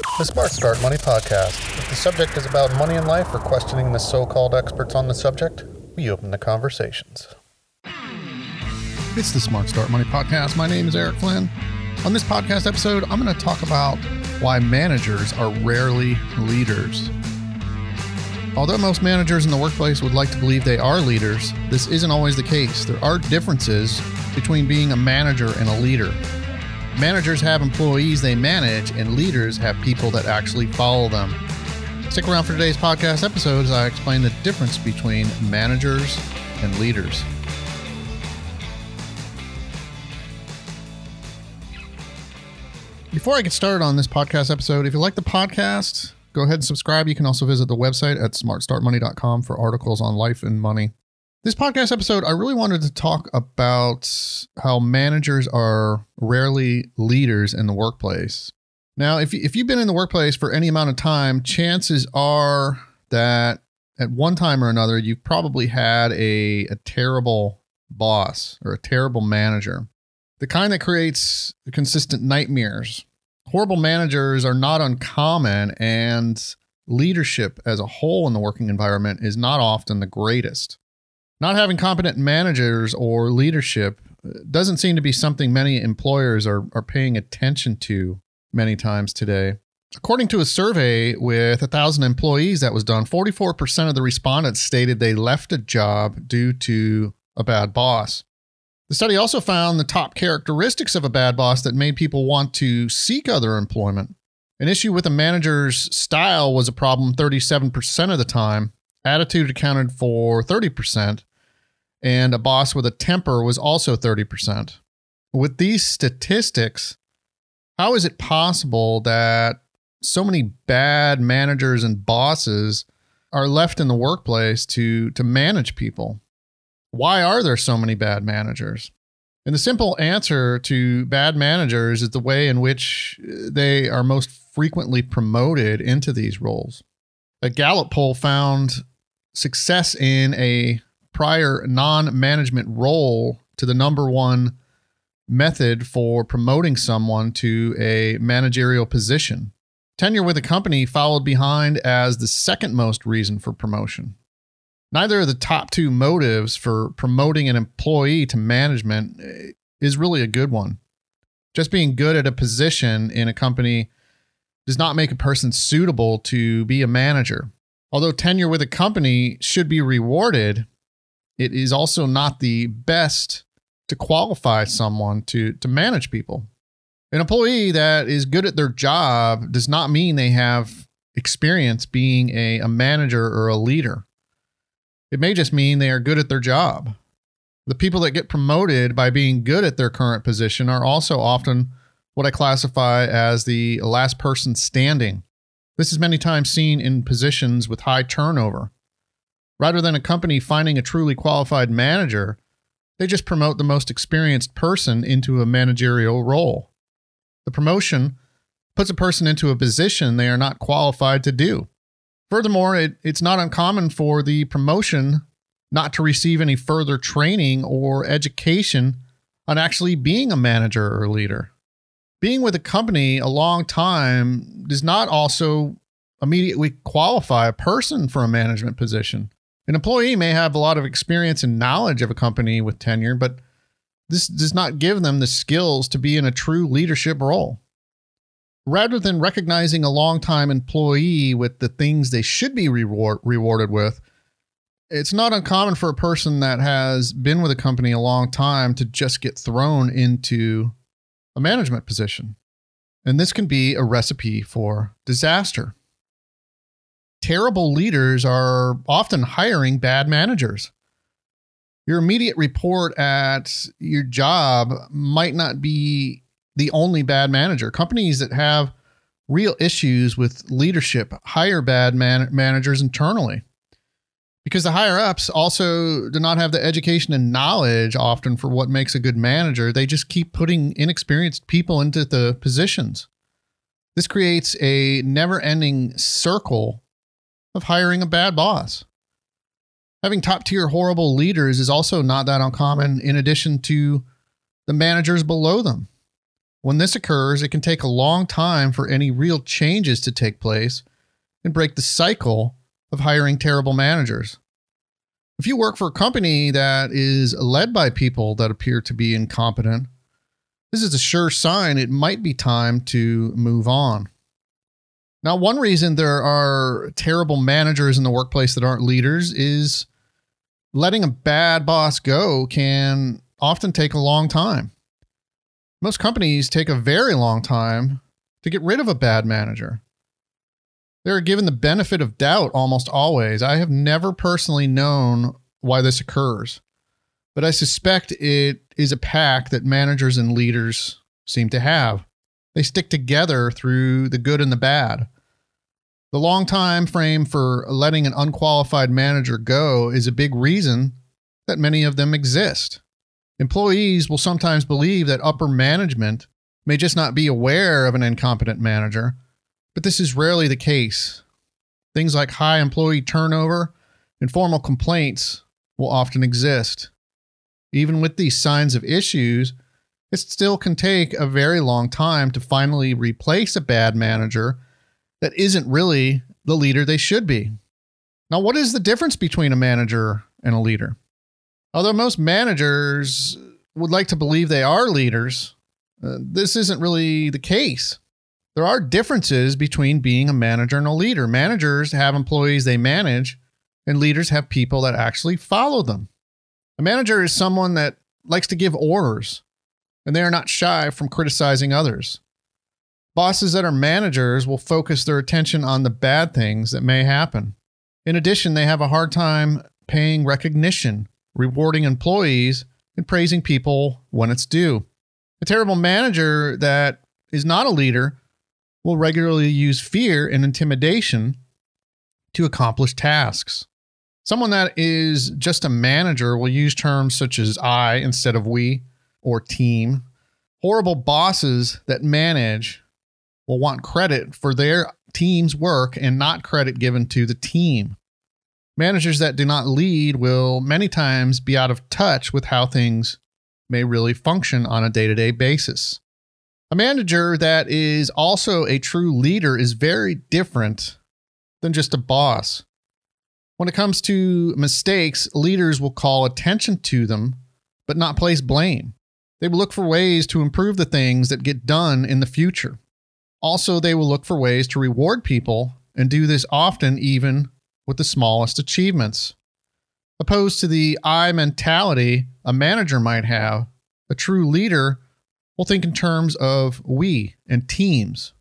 The Smart Start Money Podcast. If the subject is about money in life or questioning the so called experts on the subject, we open the conversations. It's the Smart Start Money Podcast. My name is Eric Flynn. On this podcast episode, I'm going to talk about why managers are rarely leaders. Although most managers in the workplace would like to believe they are leaders, this isn't always the case. There are differences between being a manager and a leader. Managers have employees they manage, and leaders have people that actually follow them. Stick around for today's podcast episode as I explain the difference between managers and leaders. Before I get started on this podcast episode, if you like the podcast, go ahead and subscribe. You can also visit the website at smartstartmoney.com for articles on life and money. This podcast episode, I really wanted to talk about how managers are rarely leaders in the workplace. Now, if, if you've been in the workplace for any amount of time, chances are that at one time or another, you've probably had a, a terrible boss or a terrible manager the kind that creates consistent nightmares. Horrible managers are not uncommon, and leadership as a whole in the working environment is not often the greatest. Not having competent managers or leadership uh, doesn't seem to be something many employers are, are paying attention to many times today. According to a survey with 1,000 employees that was done, 44% of the respondents stated they left a job due to a bad boss. The study also found the top characteristics of a bad boss that made people want to seek other employment. An issue with a manager's style was a problem 37% of the time, attitude accounted for 30%, and a boss with a temper was also 30%. With these statistics, how is it possible that so many bad managers and bosses are left in the workplace to to manage people? Why are there so many bad managers? And the simple answer to bad managers is the way in which they are most frequently promoted into these roles. A Gallup poll found success in a prior non management role to the number one method for promoting someone to a managerial position. Tenure with a company followed behind as the second most reason for promotion. Neither of the top two motives for promoting an employee to management eh, is really a good one. Just being good at a position in a company does not make a person suitable to be a manager. Although tenure with a company should be rewarded, it is also not the best to qualify someone to, to manage people. An employee that is good at their job does not mean they have experience being a, a manager or a leader. It may just mean they are good at their job. The people that get promoted by being good at their current position are also often what I classify as the last person standing. This is many times seen in positions with high turnover. Rather than a company finding a truly qualified manager, they just promote the most experienced person into a managerial role. The promotion puts a person into a position they are not qualified to do. Furthermore, it, it's not uncommon for the promotion not to receive any further training or education on actually being a manager or leader. Being with a company a long time does not also immediately qualify a person for a management position. An employee may have a lot of experience and knowledge of a company with tenure, but this does not give them the skills to be in a true leadership role rather than recognizing a long-time employee with the things they should be reward, rewarded with, it's not uncommon for a person that has been with a company a long time to just get thrown into a management position. And this can be a recipe for disaster. Terrible leaders are often hiring bad managers. Your immediate report at your job might not be the only bad manager. Companies that have real issues with leadership hire bad man- managers internally because the higher ups also do not have the education and knowledge often for what makes a good manager. They just keep putting inexperienced people into the positions. This creates a never ending circle of hiring a bad boss. Having top tier horrible leaders is also not that uncommon, in addition to the managers below them. When this occurs, it can take a long time for any real changes to take place and break the cycle of hiring terrible managers. If you work for a company that is led by people that appear to be incompetent, this is a sure sign it might be time to move on. Now, one reason there are terrible managers in the workplace that aren't leaders is letting a bad boss go can often take a long time. Most companies take a very long time to get rid of a bad manager. They're given the benefit of doubt almost always. I have never personally known why this occurs, but I suspect it is a pack that managers and leaders seem to have. They stick together through the good and the bad. The long time frame for letting an unqualified manager go is a big reason that many of them exist. Employees will sometimes believe that upper management may just not be aware of an incompetent manager, but this is rarely the case. Things like high employee turnover and formal complaints will often exist. Even with these signs of issues, it still can take a very long time to finally replace a bad manager that isn't really the leader they should be. Now, what is the difference between a manager and a leader? Although most managers would like to believe they are leaders, uh, this isn't really the case. There are differences between being a manager and a leader. Managers have employees they manage, and leaders have people that actually follow them. A manager is someone that likes to give orders, and they are not shy from criticizing others. Bosses that are managers will focus their attention on the bad things that may happen. In addition, they have a hard time paying recognition rewarding employees, and praising people when it's due. A terrible manager that is not a leader will regularly use fear and intimidation to accomplish tasks. Someone that is just a manager will use terms such as I instead of we or team. Horrible bosses that manage will want credit for their team's work and not credit given to the team. Managers that do not lead will many times be out of touch with how things may really function on a day to day basis. A manager that is also a true leader is very different than just a boss. When it comes to mistakes, leaders will call attention to them, but not place blame. They will look for ways to improve the things that get done in the future. Also, they will look for ways to reward people and do this often even with the smallest achievements. Opposed to the I mentality a manager might have, a true leader will think in terms of we and teams.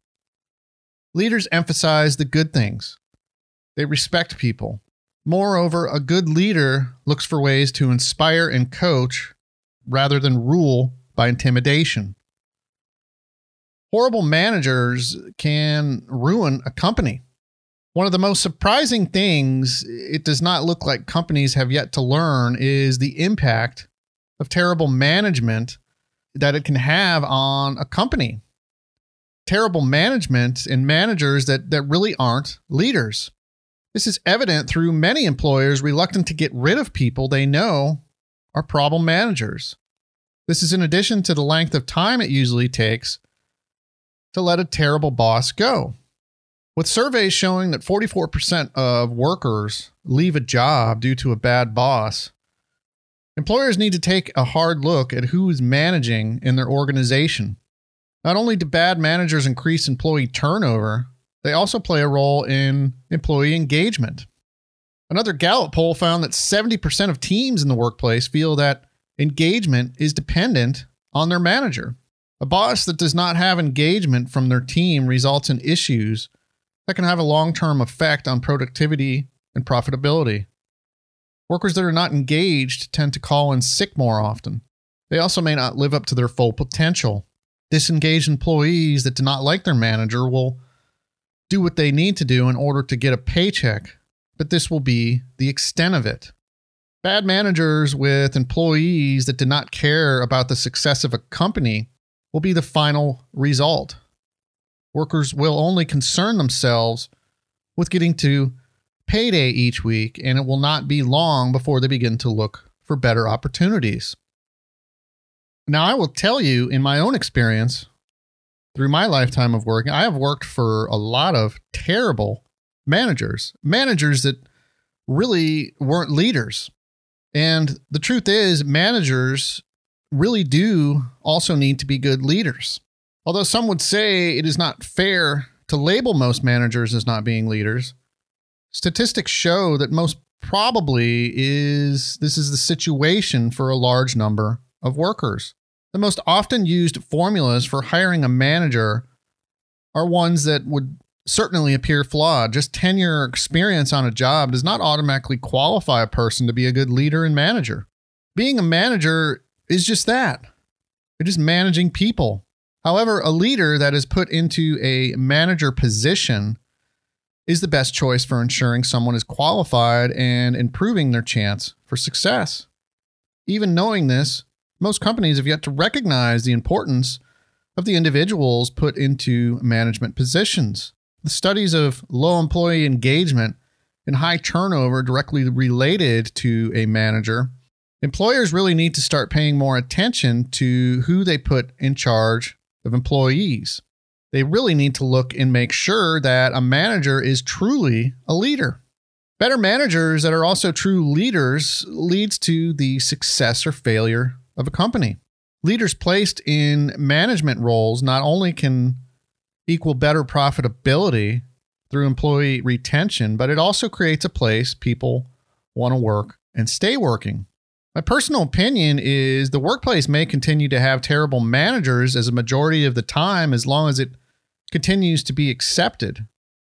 Leaders emphasize the good things, they respect people. Moreover, a good leader looks for ways to inspire and coach rather than rule by intimidation. Horrible managers can ruin a company. One of the most surprising things it does not look like companies have yet to learn is the impact of terrible management that it can have on a company. Terrible management and managers that, that really aren't leaders. This is evident through many employers reluctant to get rid of people they know are problem managers. This is in addition to the length of time it usually takes to let a terrible boss go. With surveys showing that 44% of workers leave a job due to a bad boss, employers need to take a hard look at who is managing in their organization. Not only do bad managers increase employee turnover, they also play a role in employee engagement. Another Gallup poll found that 70% of teams in the workplace feel that engagement is dependent on their manager. A boss that does not have engagement from their team results in issues that can have a long term effect on productivity and profitability. Workers that are not engaged tend to call in sick more often. They also may not live up to their full potential. Disengaged employees that do not like their manager will do what they need to do in order to get a paycheck, but this will be the extent of it. Bad managers with employees that do not care about the success of a company will be the final result. Workers will only concern themselves with getting to payday each week, and it will not be long before they begin to look for better opportunities. Now, I will tell you in my own experience, through my lifetime of working, I have worked for a lot of terrible managers, managers that really weren't leaders. And the truth is, managers really do also need to be good leaders. Although some would say it is not fair to label most managers as not being leaders, statistics show that most probably is this is the situation for a large number of workers. The most often used formulas for hiring a manager are ones that would certainly appear flawed. Just tenure or experience on a job does not automatically qualify a person to be a good leader and manager. Being a manager is just that. It is managing people. However, a leader that is put into a manager position is the best choice for ensuring someone is qualified and improving their chance for success. Even knowing this, most companies have yet to recognize the importance of the individuals put into management positions. The studies of low employee engagement and high turnover directly related to a manager. Employers really need to start paying more attention to who they put in charge of employees. They really need to look and make sure that a manager is truly a leader. Better managers that are also true leaders leads to the success or failure of a company. Leaders placed in management roles not only can equal better profitability through employee retention, but it also creates a place people want to work and stay working. My personal opinion is the workplace may continue to have terrible managers as a majority of the time as long as it continues to be accepted.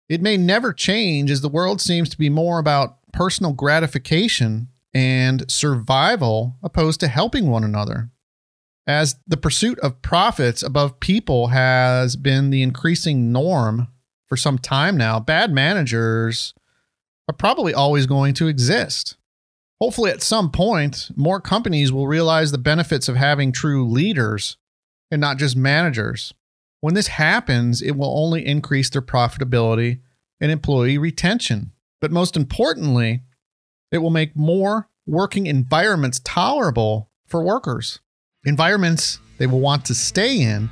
It may never change as the world seems to be more about personal gratification and survival opposed to helping one another. As the pursuit of profits above people has been the increasing norm for some time now, bad managers are probably always going to exist. Hopefully, at some point, more companies will realize the benefits of having true leaders and not just managers. When this happens, it will only increase their profitability and employee retention. But most importantly, it will make more working environments tolerable for workers environments they will want to stay in,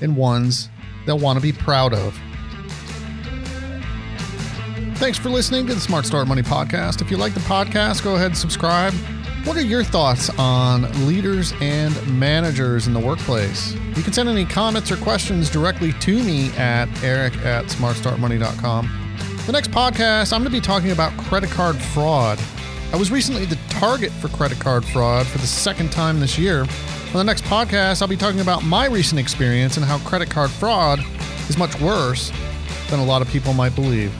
and ones they'll want to be proud of. Thanks for listening to the Smart Start Money podcast. If you like the podcast, go ahead and subscribe. What are your thoughts on leaders and managers in the workplace? You can send any comments or questions directly to me at eric at smartstartmoney.com. The next podcast, I'm going to be talking about credit card fraud. I was recently the target for credit card fraud for the second time this year. On the next podcast, I'll be talking about my recent experience and how credit card fraud is much worse than a lot of people might believe.